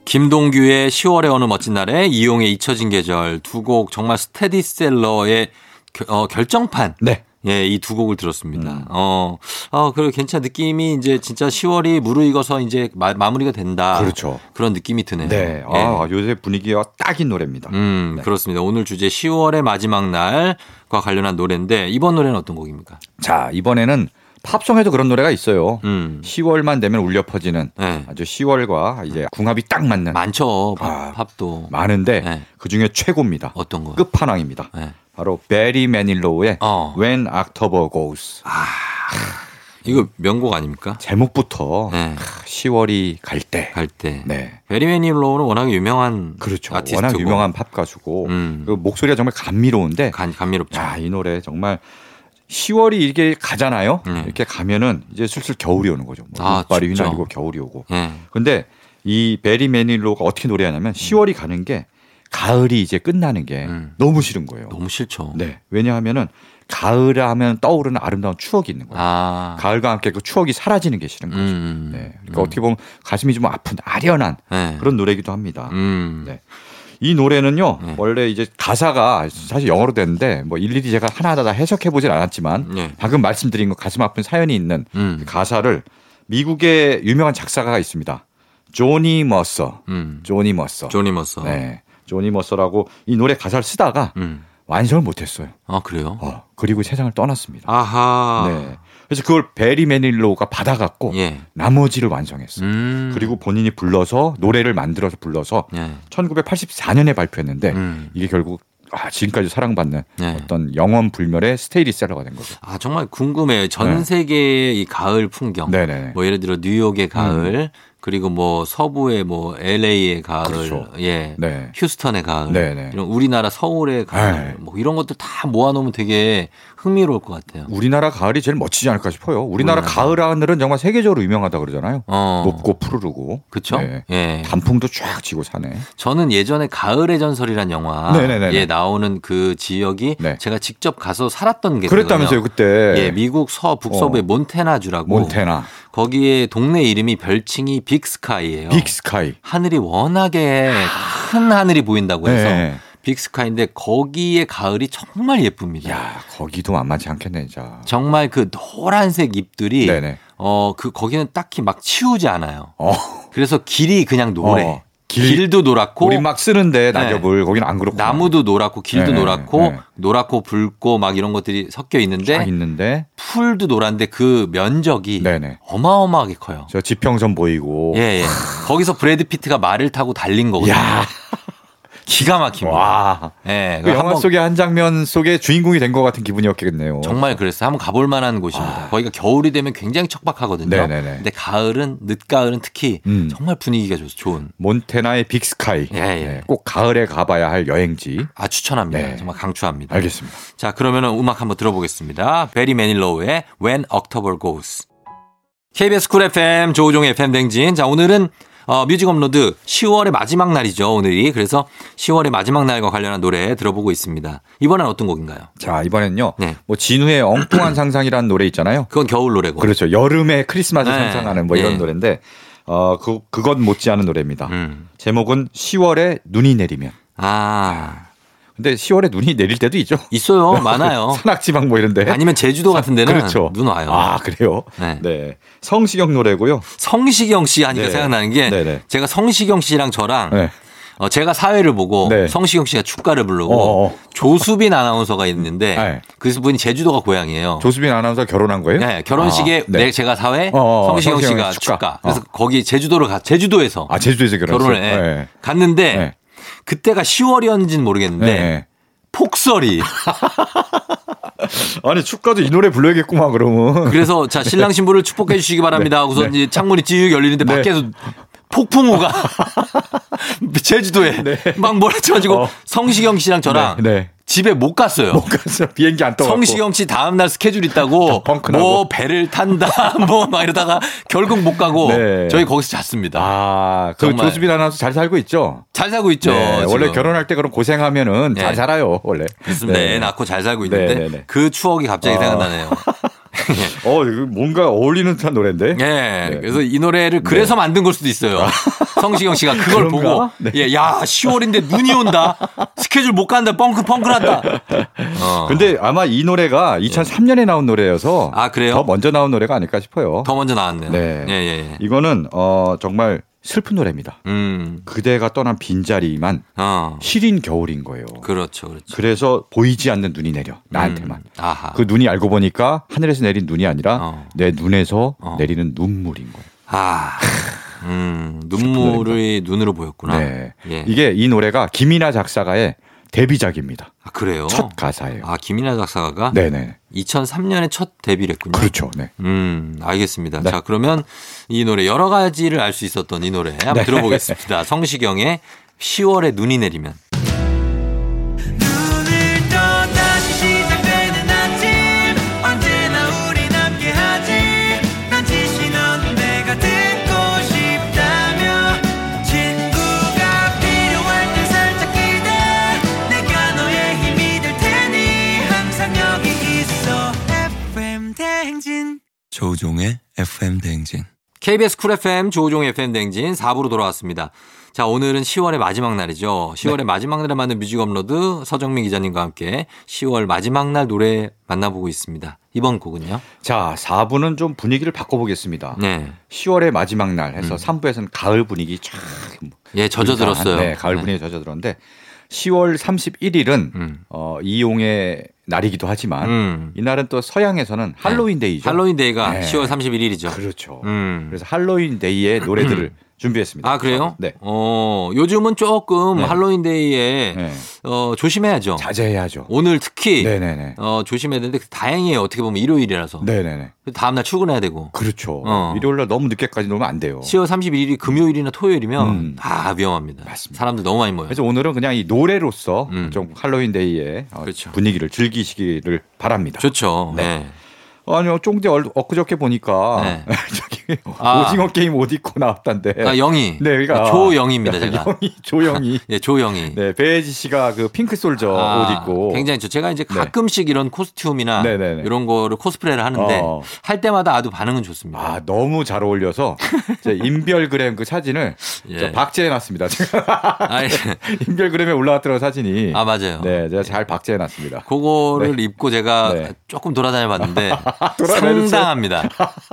김동규의 10월의 어느 멋진 날에, 이용의 잊혀진 계절 두 곡 정말 스테디셀러의 겨- 어, 결정판. 네. 예, 이 두 곡을 들었습니다. 음. 어, 어, 그리고 괜찮은 느낌이 이제 진짜 10월이 무르익어서 이제 마, 마무리가 된다. 그렇죠. 그런 느낌이 드네요. 네. 예. 아, 요새 분위기와 딱인 노래입니다. 음, 네. 그렇습니다. 오늘 주제 10월의 마지막 날과 관련한 노래인데 이번 노래는 어떤 곡입니까? 자, 이번에는 팝송에도 그런 노래가 있어요. 음. 10월만 되면 울려 퍼지는 네. 아주 10월과 이제 궁합이 딱 맞는 많죠. 팝, 아, 팝도. 많은데 네. 그 중에 최고입니다. 어떤 거? 끝판왕입니다. 네. 바로 베리 매닐로우의 어. When October Goes. 이거 명곡 아닙니까? 제목부터 네. 10월이 갈 때. 갈 때. 네. 베리 매닐로우는 워낙 유명한 그렇죠. 아티스트고. 워낙 유명한 팝 가수고 음. 그 목소리가 정말 감미로운데 간, 감미롭죠. 야, 이 노래 정말 10월이 이렇게 가잖아요. 음. 이렇게 가면은 이제 슬슬 겨울이 오는 거죠. 뭐 아, 눈발이. 휘날리고 겨울이 오고. 예. 근데 이 베리 매닐로가 어떻게 노래하냐면 10월이 가는 게 가을이 이제 끝나는 게 음. 너무 싫은 거예요. 너무 싫죠. 네. 왜냐하면은 가을 하면 떠오르는 아름다운 추억이 있는 거예요. 아. 가을과 함께 그 추억이 사라지는 게 싫은 거죠. 음. 네. 그러니까 어떻게 보면 가슴이 좀 아픈 아련한 네. 그런 노래이기도 합니다. 음. 네. 이 노래는요 네. 원래 이제 가사가 사실 영어로 됐는데 뭐 일일이 제가 하나하나 다 해석해 보진 않았지만 네. 방금 말씀드린 거 가슴 아픈 사연이 있는 음. 그 가사를 미국의 유명한 작사가가 있습니다. 조니 머서. 음. 조니 머서. 조니 머서. 네. 조니 머서라고 이 노래 가사를 쓰다가 음. 완성을 못했어요. 아, 그래요? 어, 그리고 세상을 떠났습니다. 아하. 네. 그래서 그걸 베리 매닐로우가 받아갖고 예. 나머지를 완성했어요. 음. 그리고 본인이 불러서 노래를 만들어서 불러서 예. 1984년에 발표했는데 음. 이게 결국 아, 지금까지 사랑받는 네. 어떤 영원 불멸의 스테디셀러가 된 거죠. 아, 정말 궁금해요. 전 네. 세계의 이 가을 풍경. 네네. 뭐 예를 들어 뉴욕의 가을, 그리고 뭐 서부의 뭐 LA의 가을, 그렇죠. 예. 네. 휴스턴의 가을, 네네. 이런 우리나라 서울의 가을, 네. 뭐 이런 것들 다 모아놓으면 되게 흥미로울 것 같아요. 우리나라 가을이 제일 멋지지 않을까 싶어요. 우리나라 우리나라. 가을 하늘은 정말 세계적으로 유명하다 그러잖아요. 어. 높고 푸르르고. 그쵸? 네. 예. 단풍도 쫙 지고 사네. 저는 예전에 가을의 전설이란 영화 네네네네. 에 나오는 그 지역이 네. 제가 직접 가서 살았던 게 그랬다면서요 그때. 예, 미국 서 북서부의 어. 몬테나주라고 몬테나, 거기에 동네 이름이 별칭이 빅스카이예요. 빅스카이. 하늘이 워낙에 큰 하늘이 보인다고 해서 네. 빅스카이인데 거기에 가을이 정말 예쁩니다. 야 거기도 만만치 않겠네 진짜. 정말 그 노란색 잎들이 네네. 어 그 거기는 딱히 막 치우지 않아요. 어. 그래서 길이 그냥 노래. 어, 길- 길도 노랗고 우리 막 쓰는데 네. 낙엽을 거기는 안 그렇고. 나무도 노랗고 길도 네, 노랗고 네. 노랗고 붉고 막 이런 것들이 섞여 쫙 있는데 있는데 풀도 노란데 그 면적이 네네. 어마어마하게 커요. 저 지평선 보이고. 예, 예. 거기서 브래드 피트가 말을 타고 달린 거거든요. 야 기가 막힙니다. 와. 예, 그 영화 속의 한 장면 속에 주인공이 된 것 같은 기분이었겠네요. 정말 그랬어요. 한번 가볼 만한 곳입니다. 거기가 겨울이 되면 굉장히 척박하거든요. 아. 네네네. 근데 가을은 늦가을은 특히 음. 정말 분위기가 좋, 좋은. 몬테나의 빅스카이. 예, 예. 네, 꼭 가을에 가봐야 할 여행지. 아 추천합니다. 네. 정말 강추합니다. 알겠습니다. 자 그러면은 음악 한번 들어보겠습니다. 베리 매닐로우의 When October Goes. KBS 쿨 FM 조우종의 FM 댕진. 자 오늘은 어, 뮤직 업로드 10월의 마지막 날이죠 오늘이. 그래서 10월의 마지막 날과 관련한 노래 들어보고 있습니다. 이번엔 어떤 곡인가요? 자, 이번엔요. 네. 뭐 지누의 엉뚱한 상상이라는 노래 있잖아요. 그건 겨울 노래고. 그렇죠. 여름에 크리스마스 네. 상상하는 뭐 이런 네. 노래인데 어, 그 그건 못지않은 노래입니다. 음. 제목은 10월에 눈이 내리면. 아 근데 10월에 눈이 내릴 때도 있죠. 있어요. (laughs) 많아요. 산악지방 뭐 이런데. 아니면 제주도 같은 데는 그렇죠. 눈 와요. 아, 그래요? 네. 네. 성시경 노래고요. 성시경 씨 하니까 네. 생각나는 게 네네. 제가 성시경 씨랑 저랑 네. 어, 제가 사회를 보고 네. 성시경 씨가 축가를 부르고 어어. 조수빈 아나운서가 있는데 네. 그 분이 제주도가 고향이에요. 조수빈 아나운서 결혼한 거예요? 네, 결혼식에 아, 네. 내 제가 사회, 어어, 성시경 성시경이 씨가 축가. 축가. 그래서 어. 거기 제주도를 가 제주도에서 아, 제주도에서 결혼했어요. 결혼을 해. 네. 갔는데 네. 그때가 10월이었는지는 모르겠는데 네. 폭설이 (laughs) 아니, 축가도 이 노래 불러야겠구만, 그러면. 그래서 자 신랑 신부를 축복해 주시기 바랍니다 (laughs) 하고서 네. 이제 창문이 찌익 열리는데 네. 밖에서 폭풍우가 (laughs) 제주도에 막 몰아쳐가지고 어. 성시경 씨랑 저랑 네, 네. 집에 못 갔어요. 못 갔어. 비행기 안 떠. 성시경 씨 다음 날 스케줄 있다고. 뭐 배를 탄다 (laughs) 뭐 막 이러다가 결국 못 가고 네. 저희 거기서 잤습니다. 아, 그. 조수빈 아나운서 잘 살고 있죠? 잘 살고 있죠. 네. 원래 결혼할 때 그럼 고생하면은 네. 잘 살아요, 원래. 그렇습니다. 애 낳고 잘 살고 있는데 네, 네, 네. 그 추억이 갑자기 아. 생각나네요. (laughs) (laughs) 어, 뭔가 어울리는 듯한 노래인데? 예. 그래서 이 노래를 그래서 만든 걸 수도 있어요. 성시경 씨가 그걸 그런가? 보고 네. 예, 야, 10월인데 눈이 온다. 스케줄 못 간다. 뻥크 뻥크났다. (laughs) 어. 근데 아마 이 노래가 2003년에 나온 노래여서 아, 그래요? 더 먼저 나온 노래가 아닐까 싶어요. 더 먼저 나왔네요. 네. 예, 예, 예. 이거는 어 정말 슬픈 노래입니다. 음. 그대가 떠난 빈자리만 어. 시린 겨울인 거예요. 그렇죠. 그렇죠. 그래서 보이지 않는 눈이 내려 나한테만. 음. 그 눈이 알고 보니까 하늘에서 내린 눈이 아니라 어. 내 눈에서 어. 내리는 눈물인 거예요. 아. 음, (laughs) 눈물이 눈으로 보였구나. 네. 예. 이게 이 노래가 김이나 작사가의 데뷔작입니다. 아, 그래요? 첫 가사예요. 아, 김이나 작사가가 네네. 2003년에 첫 데뷔를 했군요. 그렇죠. 네. 음, 알겠습니다. 네. 자, 그러면 이 노래 여러 가지를 알 수 있었던 이 노래 한번 네. 들어보겠습니다. 성시경의 10월에 눈이 내리면. 대행진 조우종의 FM 대행진 KBS 쿨 FM 조우종 FM 댕진 4부로 돌아왔습니다. 자, 오늘은 10월의 마지막 날이죠. 10월의 마지막 날에 만든 뮤직 업로드 서정민 기자님과 함께 10월 마지막 날 노래 만나보고 있습니다. 이번 곡은요? 자, 4부는 좀 분위기를 바꿔보겠습니다. 네. 10월의 마지막 날 해서 음. 3부에서는 가을 분위기 쫙. 예, 젖어들었어요. 네, 가을 네. 분위기 젖어들었는데 10월 31일은 음. 어, 이용의 날이기도 하지만 음. 이날은 또 서양에서는 할로윈 데이죠. 할로윈 데이가 네. 10월 31일이죠. 그렇죠. 음. 그래서 할로윈 데이의 노래들을 (clears throat) 준비했습니다. 아, 그래요? 네. 어, 요즘은 조금 네. 할로윈 데이에 네. 어, 조심해야죠. 자제해야죠. 오늘 특히 네네네. 어, 조심해야 되는데 다행이에요. 어떻게 보면 일요일이라서. 네네네. 다음 날 출근해야 되고. 그렇죠. 어. 일요일 날 너무 늦게까지 놀면 안 돼요. 10월 31일이 금요일이나 토요일이면 음. 아 위험합니다. 맞습니다. 사람들 너무 많이 모여요. 그래서 오늘은 그냥 이 노래로서 음. 좀 할로윈 데이의 어, 그렇죠. 분위기를 즐기시기를 바랍니다. 좋죠. 네. 네. 아니요, 쫑디 얼- 엊그저께 보니까 네. (laughs) 저기 아. (laughs) 오징어 게임 옷 입고 나왔던데. 아, 영희. 네, 그러니까 조영희입니다, 제가. 영희, 조영희. (laughs) 예, 조영희. 네, 배혜지 씨가 그 pink soldier 아, 옷 입고. 굉장히 좋. 제가 이제 네. 가끔씩 이런 costume이나 네네네. 이런 거를 코스프레를 하는데 어. 할 때마다 아주 반응은 좋습니다. 아, 너무 잘 어울려서 제 인별그램 그 사진을 (laughs) 예. 저 박제해 놨습니다. 제가 아, 예. 인별그램에 올라왔더라고 사진이. 아, 맞아요. 네, 제가 잘 박제해 놨습니다. 그거를 입고 제가 네. 조금 돌아다녀 봤는데? 상당합니다.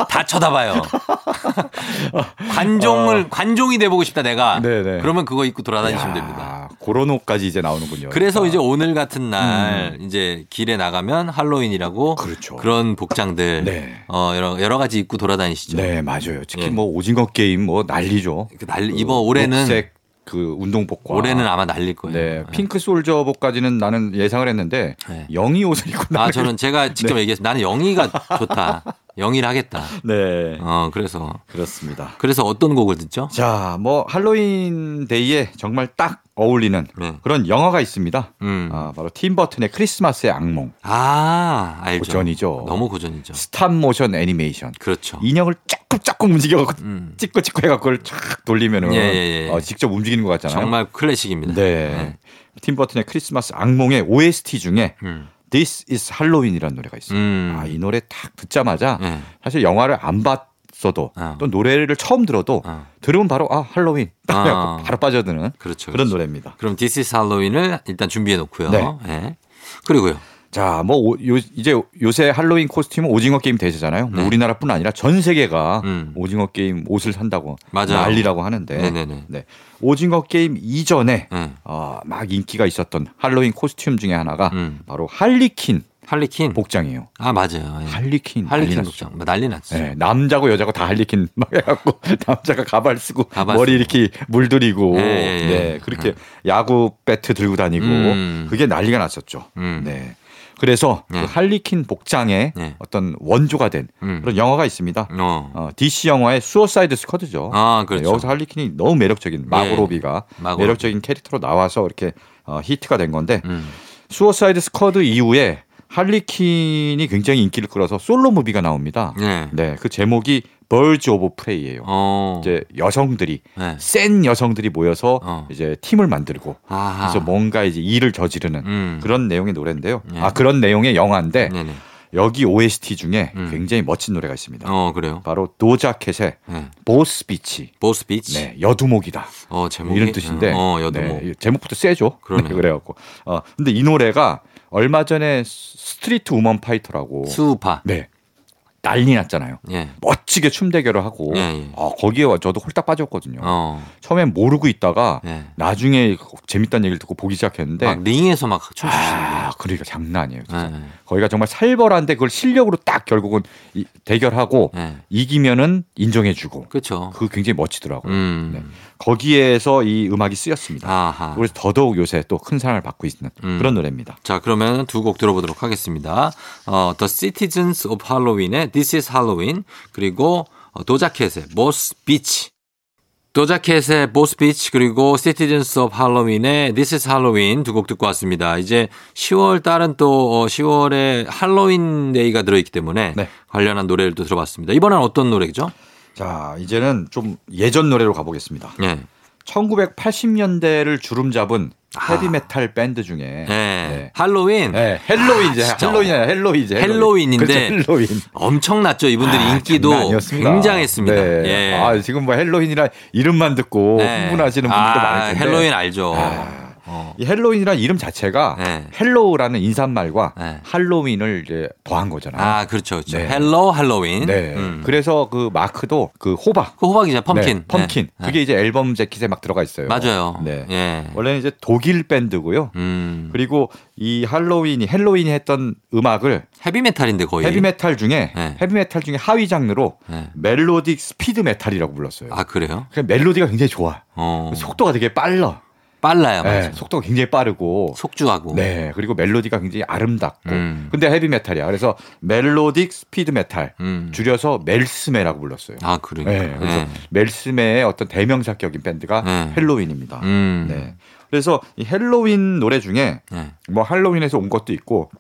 다 쳐다봐요. (laughs) 관종을 관종이 돼보고 싶다 내가. 어. 네네. 그러면 그거 입고 돌아다니시면 야, 됩니다. 그런 옷까지 이제 나오는군요. 그래서 그러니까. 이제 오늘 같은 날 이제 길에 나가면 할로윈이라고 그렇죠. 런 복장들 네. 어 여러 여러 가지 입고 돌아다니시죠. 네, 맞아요. 특히 예. 뭐 오징어 게임 뭐 난리죠. 그날 이번 올해는 녹색, 그 운동복과 올해는 아마 난리일 거예요. 네, pink soldier복까지는 나는 예상을 했는데 네. 영희 옷을 입고 아 나가기- 저는 제가 직접 얘기했어요. 나는 영희가 좋다. (laughs) 영희를 하겠다. 네 어 그래서 그렇습니다. 그래서 어떤 곡을 듣죠? 자, 뭐 할로윈 데이에 정말 딱 어울리는 네. 그런 영화가 있습니다. 음. 아, 바로 팀 버튼의 크리스마스의 악몽. 아 알죠. 고전이죠. 너무 고전이죠. stop motion 애니메이션. 그렇죠. 인형을 쫙꾹쫙꾹 움직여갖고 음. 찍고 찍고 해갖고 그걸 쫙 돌리면은 예, 예, 예. 어, 직접 움직이는 것 같잖아요. 정말 클래식입니다. 네. 팀 버튼의 크리스마스 악몽의 OST 중에 음. This is Halloween이라는 노래가 있어요. 음. 아, 이 노래 딱 듣자마자 네. 사실 영화를 안 봤어도 어. 또 노래를 처음 들어도 어. 들으면 바로 아 할로윈 딱 아. (laughs) 바로 빠져드는 그렇죠. 그런 그렇죠. 노래입니다. 그럼 This is Halloween을 일단 준비해 놓고요. 네. 예. 그리고요. 자, 뭐 오- 요, 이제 요새 할로윈 코스튬은 오징어 게임 대세잖아요. 뭐 네. 우리나라뿐 아니라 전 세계가 음. 오징어 게임 옷을 산다고 맞아요. 난리라고 하는데 네네네. 네. 오징어 게임 이전에 네. 어, 막 인기가 있었던 할로윈 costume 중에 하나가 음. 바로 할리퀸 할리퀸. 복장이에요. 아 맞아요. 예. 할리퀸 할리퀸 난리 복장. 난리 났죠. 네, 남자고 여자고 다 할리퀸 (laughs) 막 해갖고 남자가 가발 쓰고 가발 머리 쓰고. 이렇게 물들이고 예, 예, 예. 네 그렇게 야구 배트 들고 다니고 음. 그게 난리가 났었죠. 음. 네. 그래서 네. 그 할리퀸 복장의 네. 어떤 원조가 된 음. 그런 영화가 있습니다. 어. 어, DC 영화의 Suicide Squad죠. 아, 그렇죠. 네, 여기서 할리퀸이 너무 매력적인 마고 로비가 마고 로비. 매력적인 캐릭터로 나와서 이렇게 어, 히트가 된 건데 음. Suicide Squad 이후에 할리퀸이 굉장히 인기를 끌어서 솔로 movie가 나옵니다. 네. 네, 그 제목이 Birds of Prey예요. 어. 이제 여성들이 네. 센 여성들이 모여서 어. 이제 팀을 만들고 아하. 그래서 뭔가 이제 일을 저지르는 음. 그런 내용의 노래인데요. 네. 아 그런 내용의 영화인데 네네. 여기 OST 중에 음. 굉장히 멋진 노래가 있습니다. 어 그래요. 바로 도자 캣의 네. Boss Bitch. Boss Bitch. 네, 여두목이다. 어 제목이 이런 뜻인데. 어 여두목. 네, 제목부터 세죠. 네, 그래갖고. 어, 근데 이 노래가 얼마 전에 스트리트 우먼 파이터라고. 수우파. 네. 난리 났잖아요. 예. 멋지게 춤 대결을 하고. 예, 예. 어, 거기에 저도 홀딱 빠졌거든요. 어. 처음엔 모르고 있다가 예. 나중에 재밌다는 얘기를 듣고 보기 시작했는데. 막 링에서 막 춤추시는데. 아, 그러니까 장난 아니에요. 진짜. 예. 거기가 정말 살벌한데 그걸 실력으로 딱 결국은 이- 대결하고 예. 이기면은 인정해주고. 그렇죠. 그거 굉장히 멋지더라고요. 음. 네. 거기에서 이 음악이 쓰였습니다. 아하. 그래서 더더욱 요새 또 큰 사랑을 받고 있는 음. 그런 노래입니다. 자, 그러면 두 곡 들어보도록 하겠습니다. 어, The Citizens of Halloween의 This is Halloween, 그리고 어, 도자켓의 Boss Beach. 도자켓의 Beach, 그리고 Citizens of Halloween의 This is Halloween 두 곡 듣고 왔습니다. 이제 10월 달은 또 어, 10월에 할로윈 데이가 들어있기 때문에 네. 관련한 노래를 또 들어봤습니다. 이번엔 어떤 노래죠? 자, 이제는 좀 예전 노래로 가보겠습니다. 예. 1980년대를 주름 잡은 아. 헤비메탈 밴드 중에 예. 네. 할로윈. 네, 헬로윈 이제 아, 진짜. 할로윈이야 헬로윈 이제 헬로윈 인데 그렇죠, 헬로윈 엄청났죠. 이분들이 아, 인기도. 굉장했습니다. 네. 예. 아 지금 뭐 헬로윈이라 이름만 듣고 네. 흥분하시는 분들도 아, 많을 텐데 헬로윈 알죠. 아, 어. 이 헬로윈이라는 이름 자체가 네. hello라는 인사말과 네. 할로윈을 이제 더한 거잖아요. 아, 그렇죠. 그렇죠. 네. hello 할로윈. 네. 음. 그래서 그 마크도 그 호박 그 호박이죠. Pumpkin. 네, pumpkin. 네. 그게 이제 앨범 재킷에 막 들어가 있어요. 맞아요. 네. 예. 원래는 이제 독일 밴드고요. 음. 그리고 이 할로윈이 헬로윈이 했던 음악을 헤비메탈인데 거의. 헤비메탈 중에 네. 헤비메탈 중에 하위 장르로 네. melodic speed metal이라고 불렀어요. 아, 그래요? 그 멜로디가 굉장히 좋아. 어. 속도가 되게 빨라. 빨라요. 네. 속도가 굉장히 빠르고. 속주하고. 네, 그리고 멜로디가 굉장히 아름답고. 음. 근데 헤비 메탈이야. 그래서 melodic speed metal. 음. 줄여서 멜스메라고 불렀어요. 아, 그러니까. 네, 그래서 네. 멜스메의 어떤 대명사격인 밴드가 네. 헬로윈입니다. 음. 네. 그래서 이 헬로윈 노래 중에 네. 뭐 할로윈에서 온 것도 있고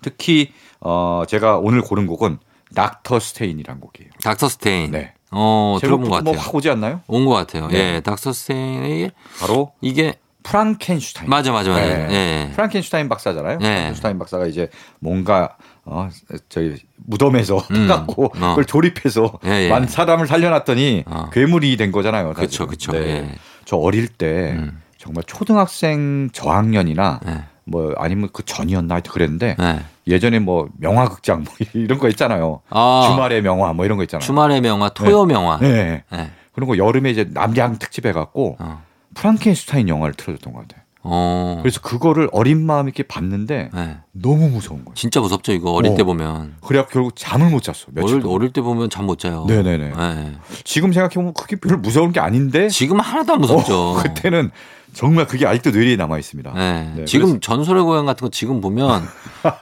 특히 어 제가 오늘 고른 곡은 Dr. Stein이란 곡이에요. Dr. Stein. 네. 어, 들어본 것 제목부터 같아요. 뭐 확 오지 않나요? 온 것 같아요. 네. 예. Dr. Stein이 바로 이게 프랑켄슈타인. 맞아, 맞아, 맞아. 네. 예. 프랑켄슈타인 박사잖아요. 네. 프랑켄슈타인 박사가 이제 뭔가 어 저희 무덤에서 음. 파갖고 어. 그걸 조립해서 예, 예. 만 사람을 살려놨더니 어. 괴물이 된 거잖아요. 그쵸, 사실은. 그쵸. 네. 예. 저 어릴 때 음. 정말 초등학생 저학년이나 네. 뭐 아니면 그 전이었나 하여튼 그랬는데 네. 예전에 뭐 명화극장 뭐 (laughs) 이런 거 있잖아요. 아, 주말의 명화 뭐 이런 거 있잖아요. 주말의 명화, 토요 명화. 네. 네. 그런 거 여름에 이제 남양 특집 해갖고 어. 프랑켄슈타인 영화를 틀어줬던 것 같아요. 어. 그래서 그거를 어린 마음 있게 봤는데 네. 너무 무서운 거예요. 진짜 무섭죠, 이거 어릴 어. 때 보면. 그래야 결국 잠을 못 잤어. 어릴. 어릴 때 보면 잠 못 자요. 네네네. 네. 지금 생각해 보면 그게 별로 무서운 게 아닌데 지금 하나도 안 무섭죠. 어, (laughs) 그때는 정말 그게 아직도 뇌리에 남아 있습니다. 네. 네, 지금 전설의 고향 같은 거 지금 보면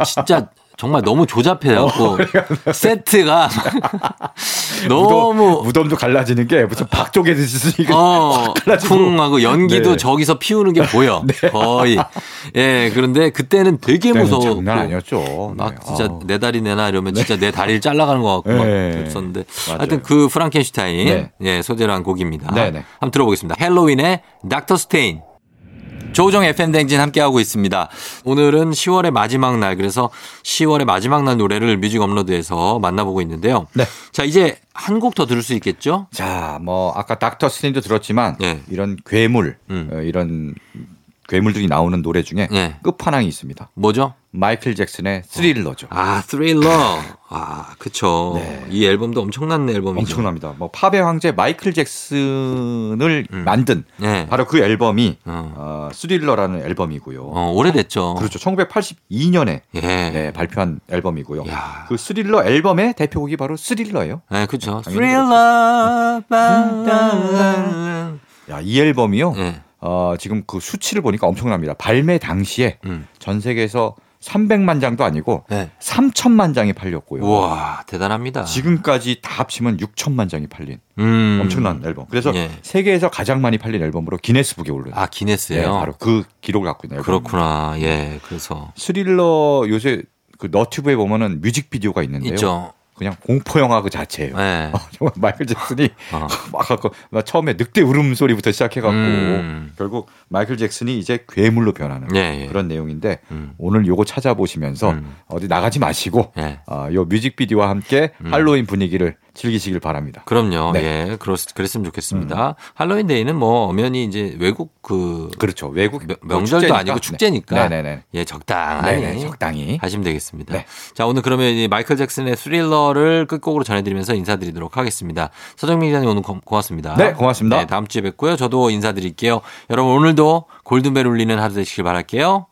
진짜 정말 너무 조잡해갖고 어, 세트가 (laughs) 너무 무덤, 도 갈라지는 게 무슨 박쪽에듯이 어, 갈라지고. 쿵하고 연기도 네. 저기서 피우는 게 보여. (laughs) 거의. 예, 그런데 그때는 되게 무서워. 장난 아니었죠. 막 네. 진짜 아우. 내 다리 내놔 이러면 진짜 내 다리를 잘라가는 것 같고 막 네. 그랬었는데 맞아요. 하여튼 그 프랑켄슈타인 네. 예, 소재로 한 곡입니다. 네, 네. 한번 들어보겠습니다. 헬로윈의 Dr. Stein. 조우종 FM 대행진 함께하고 있습니다. 오늘은 10월의 마지막 날, 그래서 10월의 마지막 날 노래를 뮤직 업로드에서 만나보고 있는데요. 네. 자, 이제 한 곡 더 들을 수 있겠죠? 자, 뭐 아까 Dr. Stein도 들었지만 네. 이런 괴물, 음. 어, 이런 괴물들이 나오는 노래 중에 네. 끝판왕이 있습니다. 뭐죠? 마이클 잭슨의 스릴러죠. 아, 스릴러. 아, 그쵸. 네. 이 앨범도 엄청난 앨범이죠. 엄청납니다. 뭐 팝의 황제 마이클 잭슨을 음. 만든 네. 바로 그 앨범이 어. 어, 스릴러라는 앨범이고요. 어, 오래됐죠. 그렇죠. 1982년에 예. 네, 발표한 앨범이고요. 야. 그 스릴러 앨범의 대표곡이 바로 스릴러예요. 네, 그렇죠. 당연히 스릴러. 빰빰. 야, 이 앨범이요. 예. 어, 지금 그 수치를 보니까 엄청납니다. 발매 당시에 음. 전 세계에서 300만 장도 아니고 네. 3천만 장이 팔렸고요. 우와, 대단합니다. 지금까지 다 합치면 6천만 장이 팔린 음. 엄청난 앨범. 그래서 예. 세계에서 가장 많이 팔린 앨범으로 기네스북에 올라요. 아, 네, 기네스예요. 바로 그 기록을 갖고 있는 앨범. 그렇구나. 예. 그래서 스릴러 요새 그 너튜브에 보면은 뮤직비디오가 있는데요. 있죠. 그냥 공포 영화 그 자체예요. 예. (laughs) 어, 정말 마이클 잭슨이 어. (laughs) 막 갖고 막 처음에 늑대 울음 소리부터 시작해갖고 음. 결국 마이클 잭슨이 이제 괴물로 변하는 예, 예. 그런 내용인데 음. 오늘 요거 찾아보시면서 음. 어디 나가지 마시고 예. 어, 요 뮤직비디오와 함께 음. 할로윈 분위기를 즐기시길 바랍니다. 그럼요. 네. 음. 예. 그렇, 그랬으면 좋겠습니다. 할로윈 데이는 뭐 엄연히 이제 외국 그 그렇죠. 외국 명- 명절도 축제니까. 아니고 축제니까 네. 네네네. 예, 적당하니 네네. 적당히. 하시면 되겠습니다. 네. 자, 오늘 그러면 이 마이클 잭슨의 스릴러를 끝곡으로 전해 드리면서 인사드리도록 하겠습니다. 서정민 기자님 오늘 고, 고맙습니다. 네, 고맙습니다. 네, 다음 주에 뵙고요. 저도 인사드릴게요. 여러분 오늘도 골든벨 울리는 하루 되시길 바랄게요.